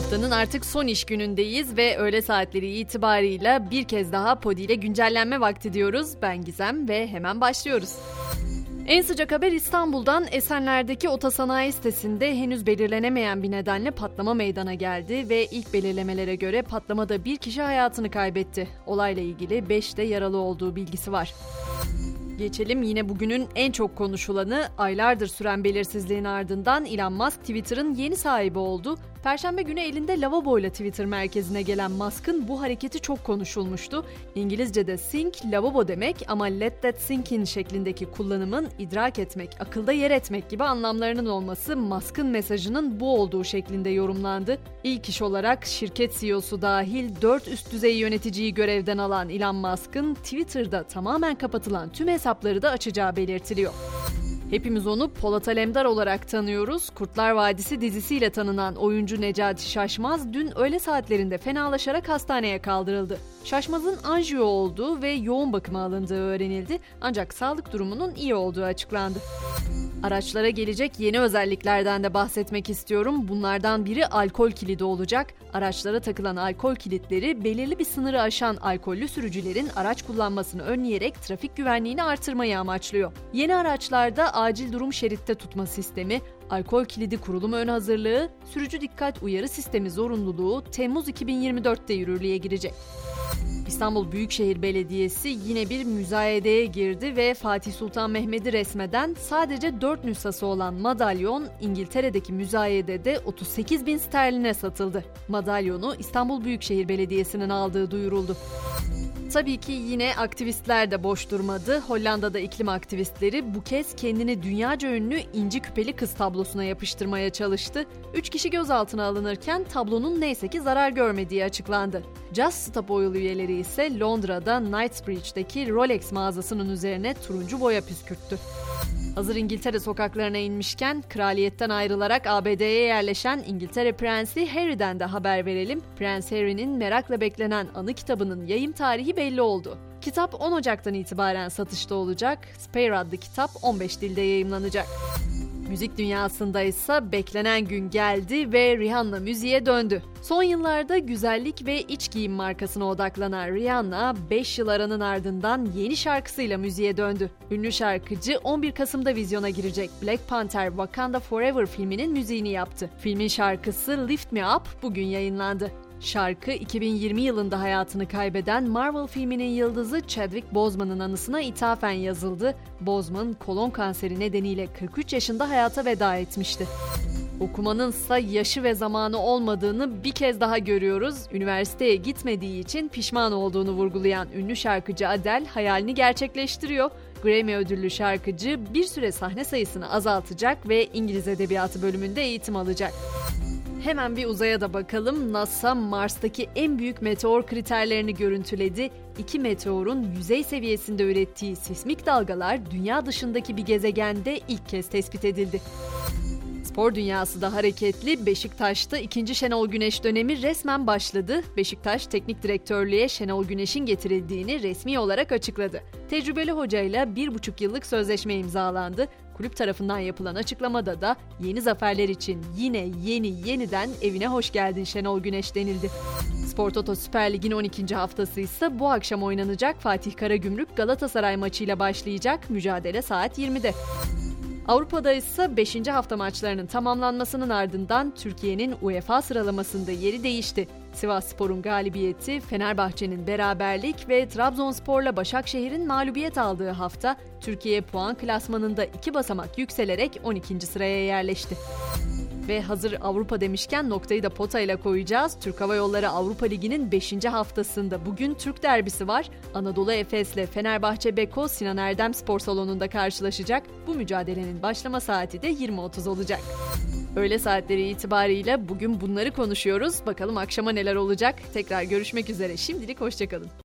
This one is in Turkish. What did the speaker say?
Haftanın artık son iş günündeyiz ve öğle saatleri itibarıyla bir kez daha Podi ile güncellenme vakti diyoruz. Ben Gizem ve hemen başlıyoruz. En sıcak haber İstanbul'dan Esenler'deki otosanayi sitesinde henüz belirlenemeyen bir nedenle patlama meydana geldi ve ilk belirlemelere göre patlamada bir kişi hayatını kaybetti. Olayla ilgili 5 de yaralı olduğu bilgisi var. Geçelim yine bugünün en çok konuşulanı aylardır süren belirsizliğin ardından Elon Musk Twitter'ın yeni sahibi oldu. Perşembe günü elinde lavaboyla Twitter merkezine gelen Musk'ın bu hareketi çok konuşulmuştu. İngilizce'de think lavabo demek ama let that sink in şeklindeki kullanımın idrak etmek, akılda yer etmek gibi anlamlarının olması Musk'ın mesajının bu olduğu şeklinde yorumlandı. İlk iş olarak şirket CEO'su dahil 4 üst düzey yöneticiyi görevden alan Elon Musk'ın Twitter'da tamamen kapatılan tüm hesapları da açacağı belirtiliyor. Hepimiz onu Polat Alemdar olarak tanıyoruz. Kurtlar Vadisi dizisiyle tanınan oyuncu Necati Şaşmaz dün öğle saatlerinde fenalaşarak hastaneye kaldırıldı. Şaşmaz'ın anjiyo olduğu ve yoğun bakıma alındığı öğrenildi ancak sağlık durumunun iyi olduğu açıklandı. Araçlara gelecek yeni özelliklerden de bahsetmek istiyorum. Bunlardan biri alkol kilidi olacak. Araçlara takılan alkol kilitleri belirli bir sınırı aşan alkollü sürücülerin araç kullanmasını önleyerek trafik güvenliğini artırmayı amaçlıyor. Yeni araçlarda acil durum şeritte tutma sistemi, alkol kilidi kurulum ön hazırlığı, sürücü dikkat uyarı sistemi zorunluluğu Temmuz 2024'te yürürlüğe girecek. İstanbul Büyükşehir Belediyesi yine bir müzayedeye girdi ve Fatih Sultan Mehmet'i resmeden sadece 4 nüshası olan madalyon İngiltere'deki müzayedede 38 bin sterline satıldı. Madalyonu İstanbul Büyükşehir Belediyesi'nin aldığı duyuruldu. Tabii ki yine aktivistler de boş durmadı. Hollanda'da iklim aktivistleri bu kez kendini dünyaca ünlü inci küpeli kız tablosuna yapıştırmaya çalıştı. Üç kişi gözaltına alınırken tablonun neyse ki zarar görmediği açıklandı. Just Stop Oil üyeleri ise Londra'da Knightsbridge'deki Rolex mağazasının üzerine turuncu boya püskürttü. Hazır İngiltere sokaklarına inmişken kraliyetten ayrılarak ABD'ye yerleşen İngiltere Prensi Harry'den de haber verelim. Prens Harry'nin merakla beklenen anı kitabının yayım tarihi belli oldu. Kitap 10 Ocak'tan itibaren satışta olacak. Spare adlı kitap 15 dilde yayımlanacak. Müzik dünyasında ise beklenen gün geldi ve Rihanna müziğe döndü. Son yıllarda güzellik ve iç giyim markasına odaklanan Rihanna 5 yıl aranın ardından yeni şarkısıyla müziğe döndü. Ünlü şarkıcı 11 Kasım'da vizyona girecek Black Panther Wakanda Forever filminin müziğini yaptı. Filmin şarkısı Lift Me Up bugün yayınlandı. Şarkı 2020 yılında hayatını kaybeden Marvel filminin yıldızı Chadwick Boseman'ın anısına ithafen yazıldı. Boseman kolon kanseri nedeniyle 43 yaşında hayata veda etmişti. Okumanın ise yaşı ve zamanı olmadığını bir kez daha görüyoruz. Üniversiteye gitmediği için pişman olduğunu vurgulayan ünlü şarkıcı Adele hayalini gerçekleştiriyor. Grammy ödüllü şarkıcı bir süre sahne sayısını azaltacak ve İngiliz Edebiyatı bölümünde eğitim alacak. Hemen bir uzaya da bakalım. NASA Mars'taki en büyük meteor kriterlerini görüntüledi. İki meteorun yüzey seviyesinde ürettiği sismik dalgalar dünya dışındaki bir gezegende ilk kez tespit edildi. Spor dünyası da hareketli. Beşiktaş'ta ikinci Şenol Güneş dönemi resmen başladı. Beşiktaş teknik direktörlüğe Şenol Güneş'in getirildiğini resmi olarak açıkladı. Tecrübeli hocayla bir buçuk yıllık sözleşme imzalandı. Kulüp tarafından yapılan açıklamada da yeni zaferler için yine yeni yeniden evine hoş geldin Şenol Güneş denildi. Spor Toto Süper Lig'in 12. haftası ise bu akşam oynanacak Fatih Karagümrük Galatasaray maçıyla başlayacak. Mücadele saat 20'de. Avrupa'da ise 5. hafta maçlarının tamamlanmasının ardından Türkiye'nin UEFA sıralamasında yeri değişti. Sivas Spor'un galibiyeti, Fenerbahçe'nin beraberlik ve Trabzonspor'la Başakşehir'in mağlubiyet aldığı hafta Türkiye puan klasmanında iki basamak yükselerek 12. sıraya yerleşti. Ve hazır Avrupa demişken noktayı da pota ile koyacağız. Türk Hava Yolları Avrupa Ligi'nin 5. haftasında bugün Türk derbisi var. Anadolu Efes ile Fenerbahçe Beko Sinan Erdem Spor Salonu'nda karşılaşacak. Bu mücadelenin başlama saati de 20.30 olacak. Öğle saatleri itibariyle bugün bunları konuşuyoruz. Bakalım akşama neler olacak. Tekrar görüşmek üzere. Şimdilik hoşçakalın.